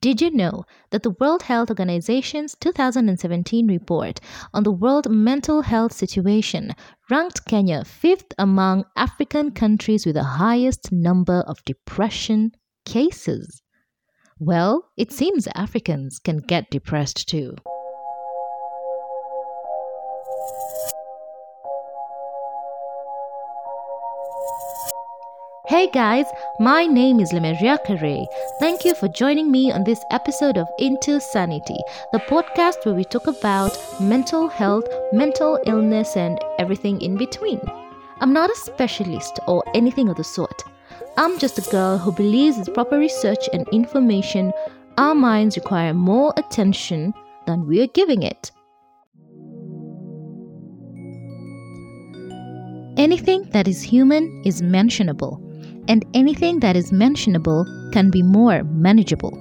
Did you know that the World Health Organization's 2017 report on the world mental health situation ranked Kenya fifth among African countries with the highest number of depression cases? Well, it seems Africans can get depressed too. Hey guys, my name is Lemeria Kare. Thank you for joining me on this episode of Into Sanity, the podcast where we talk about mental health, mental illness, and everything in between. I'm not a specialist or anything of the sort. I'm just a girl who believes with proper research and information, our minds require more attention than we are giving it. Anything that is human is mentionable and anything that is mentionable can be more manageable.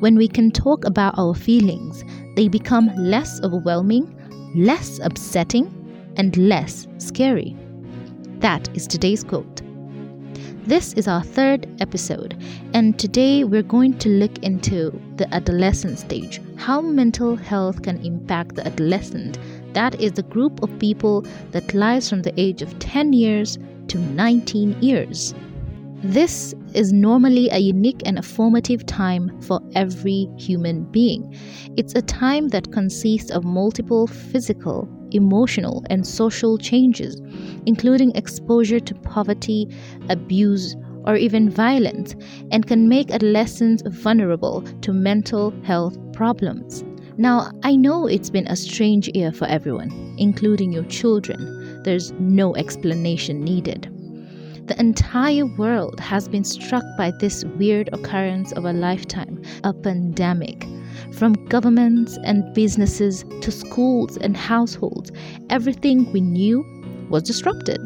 When we can talk about our feelings, they become less overwhelming, less upsetting, and less scary. That is today's quote. This is our third episode, and today we're going to look into the adolescent stage, how mental health can impact the adolescent. That is the group of people that lies from the age of 10 years to 19 years. This is normally a unique and formative time for every human being. It's a time that consists of multiple physical, emotional, and social changes, including exposure to poverty, abuse, or even violence, and can make adolescents vulnerable to mental health problems. Now, I know it's been a strange year for everyone, including your children. There's no explanation needed. The entire world has been struck by this weird occurrence of a lifetime, a pandemic. From governments and businesses to schools and households, everything we knew was disrupted.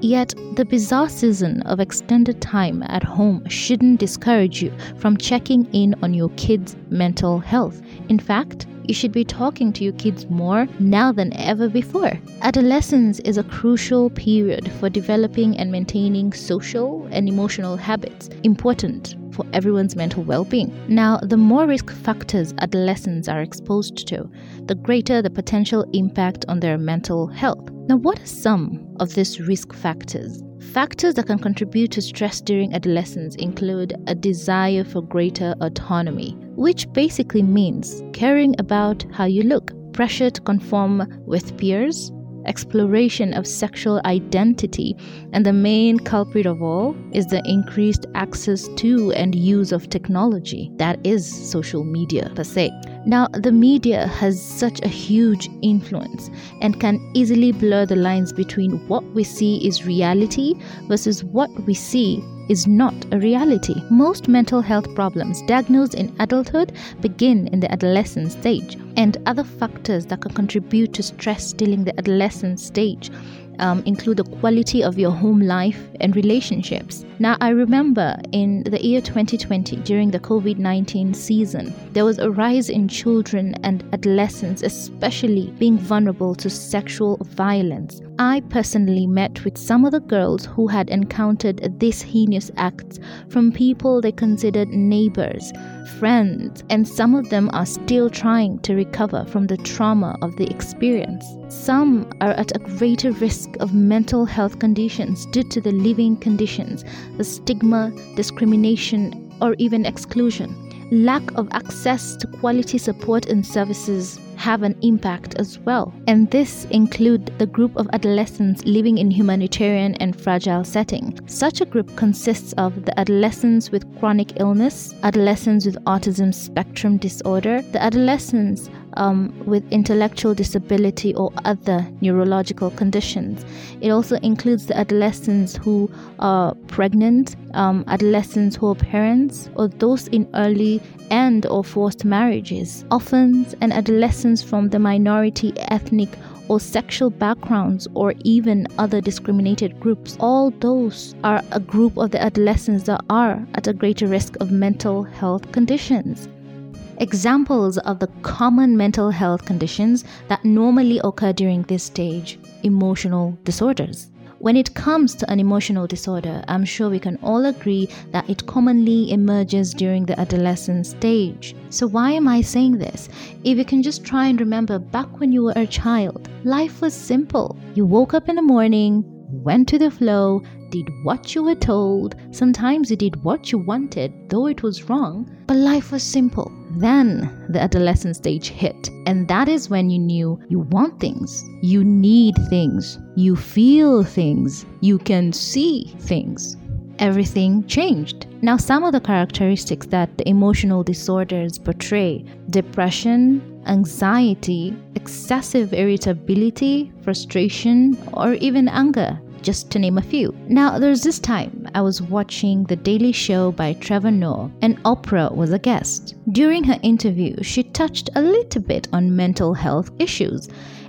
Yet, the bizarre season of extended time at home shouldn't discourage you from checking in on your kids' mental health. In fact, you should be talking to your kids more now than ever before. Adolescence is a crucial period for developing and maintaining social and emotional habits important for everyone's mental well being. Now, the more risk factors adolescents are exposed to, the greater the potential impact on their mental health. Now, what are some of these risk factors? Factors that can contribute to stress during adolescence include a desire for greater autonomy, which basically means caring about how you look, pressure to conform with peers, exploration of sexual identity, and the main culprit of all is the increased access to and use of technology that is social media per se. Now, the media has such a huge influence and can easily blur the lines between what we see is reality versus what we see is not a reality. Most mental health problems diagnosed in adulthood begin in the adolescent stage, and other factors that can contribute to stress during the adolescent stage um, include the quality of your home life and relationships. Now, I remember in the year 2020, during the COVID 19 season, there was a rise in children and adolescents, especially being vulnerable to sexual violence. I personally met with some of the girls who had encountered these heinous acts from people they considered neighbors, friends, and some of them are still trying to recover from the trauma of the experience. Some are at a greater risk of mental health conditions due to the living conditions, the stigma, discrimination, or even exclusion. Lack of access to quality support and services have an impact as well. And this include the group of adolescents living in humanitarian and fragile setting. Such a group consists of the adolescents with chronic illness, adolescents with autism spectrum disorder, the adolescents um, with intellectual disability or other neurological conditions. It also includes the adolescents who are pregnant, um, adolescents who are parents, or those in early and or forced marriages, orphans and adolescents from the minority ethnic or sexual backgrounds or even other discriminated groups. All those are a group of the adolescents that are at a greater risk of mental health conditions. Examples of the common mental health conditions that normally occur during this stage emotional disorders. When it comes to an emotional disorder, I'm sure we can all agree that it commonly emerges during the adolescent stage. So, why am I saying this? If you can just try and remember back when you were a child, life was simple. You woke up in the morning, went to the flow, did what you were told. Sometimes you did what you wanted, though it was wrong, but life was simple. Then the adolescent stage hit, and that is when you knew you want things, you need things, you feel things, you can see things. Everything changed. Now, some of the characteristics that the emotional disorders portray depression, anxiety, excessive irritability, frustration, or even anger just to name a few. Now, there's this time I was watching The Daily Show by Trevor Noah, and Oprah was a guest. During her interview, she touched a little bit on mental health issues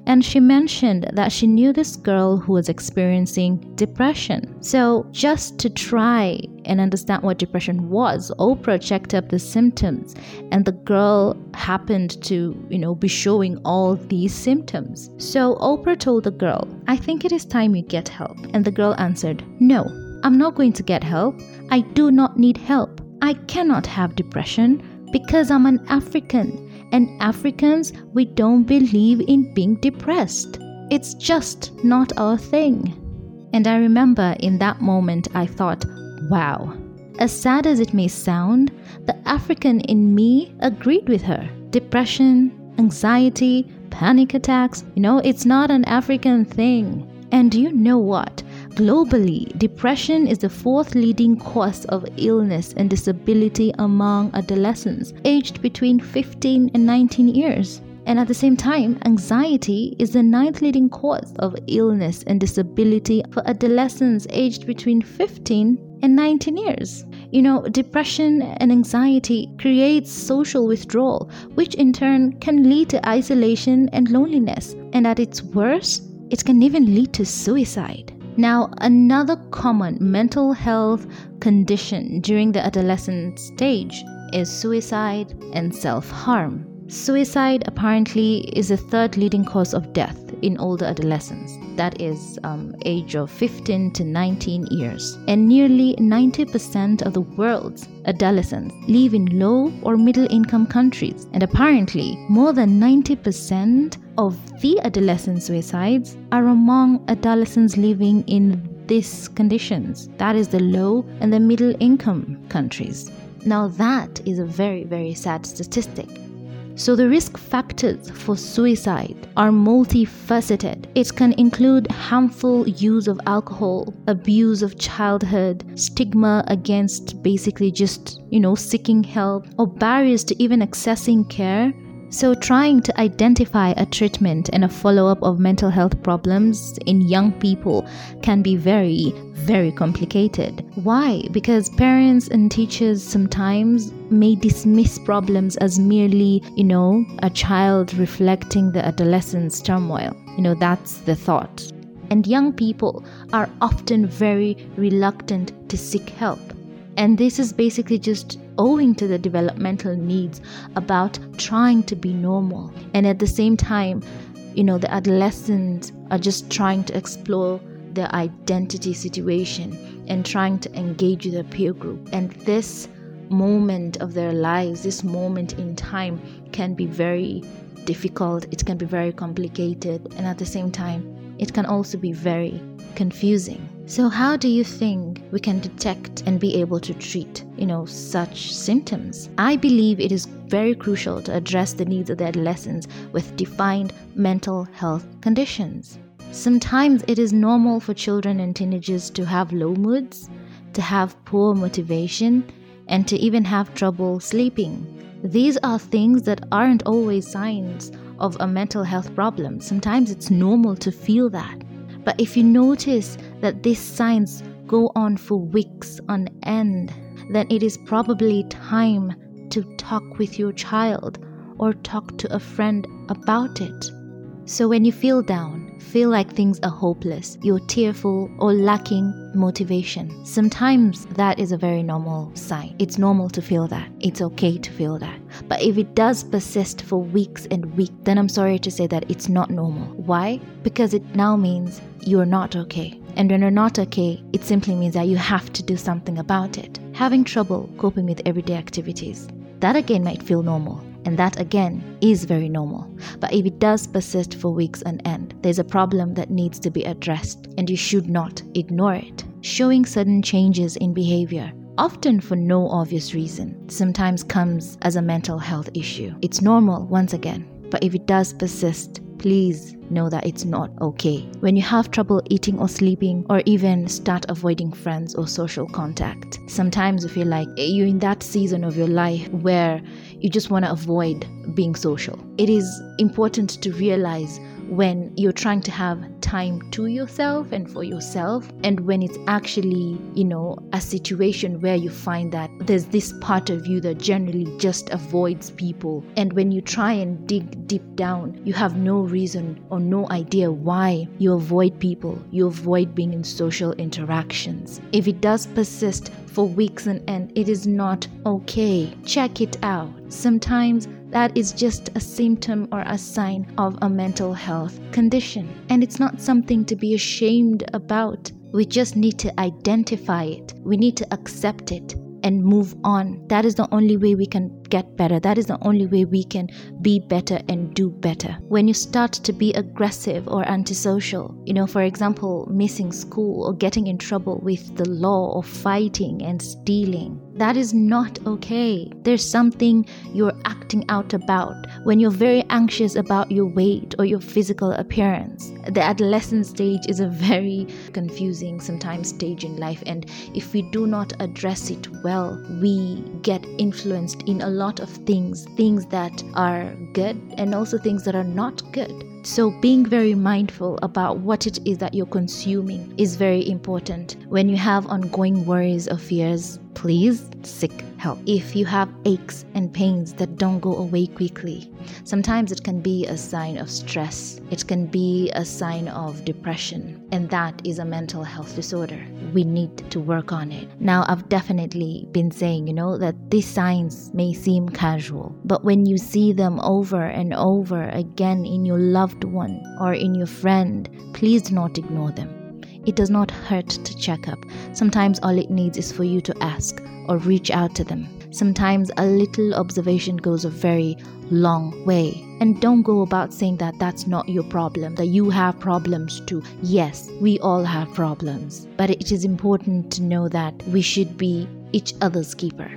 and she mentioned that she knew this girl who was experiencing depression. So, just to try and understand what depression was, Oprah checked up the symptoms, and the girl happened to, you know, be showing all these symptoms. So, Oprah told the girl, I think it is time you get help. And the girl answered, No, I'm not going to get help. I do not need help. I cannot have depression because I'm an African and Africans, we don't believe in being depressed. It's just not our thing. And I remember in that moment, I thought, wow, as sad as it may sound, the African in me agreed with her. Depression, anxiety, panic attacks, you know, it's not an African thing. And you know what? Globally, depression is the fourth leading cause of illness and disability among adolescents aged between 15 and 19 years. And at the same time, anxiety is the ninth leading cause of illness and disability for adolescents aged between 15 and 19 years. You know, depression and anxiety creates social withdrawal, which in turn can lead to isolation and loneliness. And at its worst, it can even lead to suicide. Now, another common mental health condition during the adolescent stage is suicide and self harm. Suicide apparently is the third leading cause of death in older adolescents, that is, um, age of 15 to 19 years. And nearly 90% of the world's adolescents live in low or middle income countries. And apparently, more than 90% of the adolescent suicides are among adolescents living in these conditions. That is the low and the middle income countries. Now, that is a very, very sad statistic. So, the risk factors for suicide are multifaceted. It can include harmful use of alcohol, abuse of childhood, stigma against basically just, you know, seeking help, or barriers to even accessing care so, trying to identify a treatment and a follow up of mental health problems in young people can be very, very complicated. Why? Because parents and teachers sometimes may dismiss problems as merely, you know, a child reflecting the adolescent's turmoil. You know, that's the thought. And young people are often very reluctant to seek help. And this is basically just owing to the developmental needs about trying to be normal. And at the same time, you know, the adolescents are just trying to explore their identity situation and trying to engage with their peer group. And this moment of their lives, this moment in time, can be very difficult, it can be very complicated, and at the same time, it can also be very confusing. So how do you think we can detect and be able to treat, you know, such symptoms? I believe it is very crucial to address the needs of the adolescents with defined mental health conditions. Sometimes it is normal for children and teenagers to have low moods, to have poor motivation, and to even have trouble sleeping. These are things that aren't always signs of a mental health problem. Sometimes it's normal to feel that. But if you notice that these signs go on for weeks on end, then it is probably time to talk with your child or talk to a friend about it. So when you feel down, feel like things are hopeless, you're tearful or lacking motivation, sometimes that is a very normal sign. It's normal to feel that. It's okay to feel that. But if it does persist for weeks and weeks, then I'm sorry to say that it's not normal. Why? Because it now means you're not okay And when you're not okay, it simply means that you have to do something about it. Having trouble coping with everyday activities. That again might feel normal. And that again is very normal. But if it does persist for weeks on end, there's a problem that needs to be addressed, and you should not ignore it. Showing sudden changes in behavior, often for no obvious reason, sometimes comes as a mental health issue. It's normal, once again, but if it does persist, please know that it's not okay. When you have trouble eating or sleeping, or even start avoiding friends or social contact, sometimes you feel like you're in that season of your life where you just want to avoid being social. It is important to realize when you're trying to have time to yourself and for yourself, and when it's actually, you know, a situation where you find that there's this part of you that generally just avoids people. And when you try and dig deep down, you have no reason or no idea why you avoid people, you avoid being in social interactions. If it does persist for weeks and end, it is not okay. Check it out. Sometimes that is just a symptom or a sign of a mental health condition. And it's not something to be ashamed about. We just need to identify it, we need to accept it and move on. That is the only way we can get better. That is the only way we can be better and do better. When you start to be aggressive or antisocial, you know, for example, missing school or getting in trouble with the law or fighting and stealing, that is not okay. There's something you're acting out about when you're very anxious about your weight or your physical appearance. The adolescent stage is a very confusing sometimes stage in life and if we do not address it well, we get influenced in a lot of things, things that are good and also things that are not good. So, being very mindful about what it is that you're consuming is very important. When you have ongoing worries or fears, please seek help. If you have aches and pains that don't go away quickly, sometimes it can be a sign of stress, it can be a sign of depression, and that is a mental health disorder. We need to work on it. Now, I've definitely been saying, you know, that these signs may seem casual, but when you see them over and over again in your loved one or in your friend, please do not ignore them. It does not hurt to check up. Sometimes all it needs is for you to ask or reach out to them. Sometimes a little observation goes a very long way. And don't go about saying that that's not your problem, that you have problems too. Yes, we all have problems. But it is important to know that we should be each other's keeper.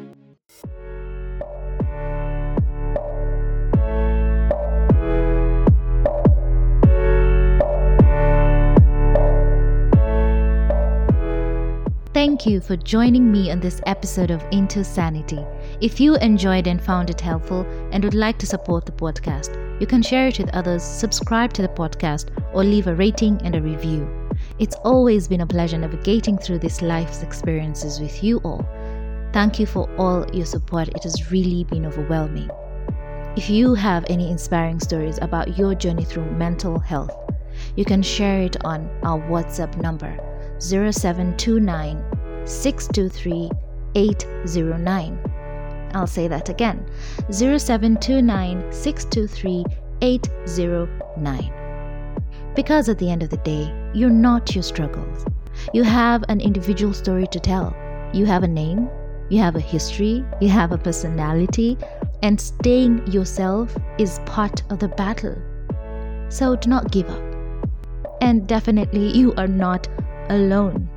Thank you for joining me on this episode of Into Sanity. If you enjoyed and found it helpful and would like to support the podcast, you can share it with others, subscribe to the podcast, or leave a rating and a review. It's always been a pleasure navigating through these life's experiences with you all. Thank you for all your support. It has really been overwhelming. If you have any inspiring stories about your journey through mental health, you can share it on our WhatsApp number 0729 623 809. I'll say that again 0729 623 809. Because at the end of the day, you're not your struggles. You have an individual story to tell. You have a name, you have a history, you have a personality, and staying yourself is part of the battle. So do not give up. And definitely, you are not alone.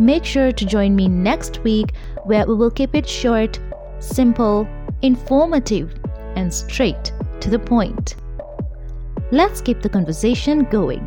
Make sure to join me next week where we will keep it short, simple, informative, and straight to the point. Let's keep the conversation going.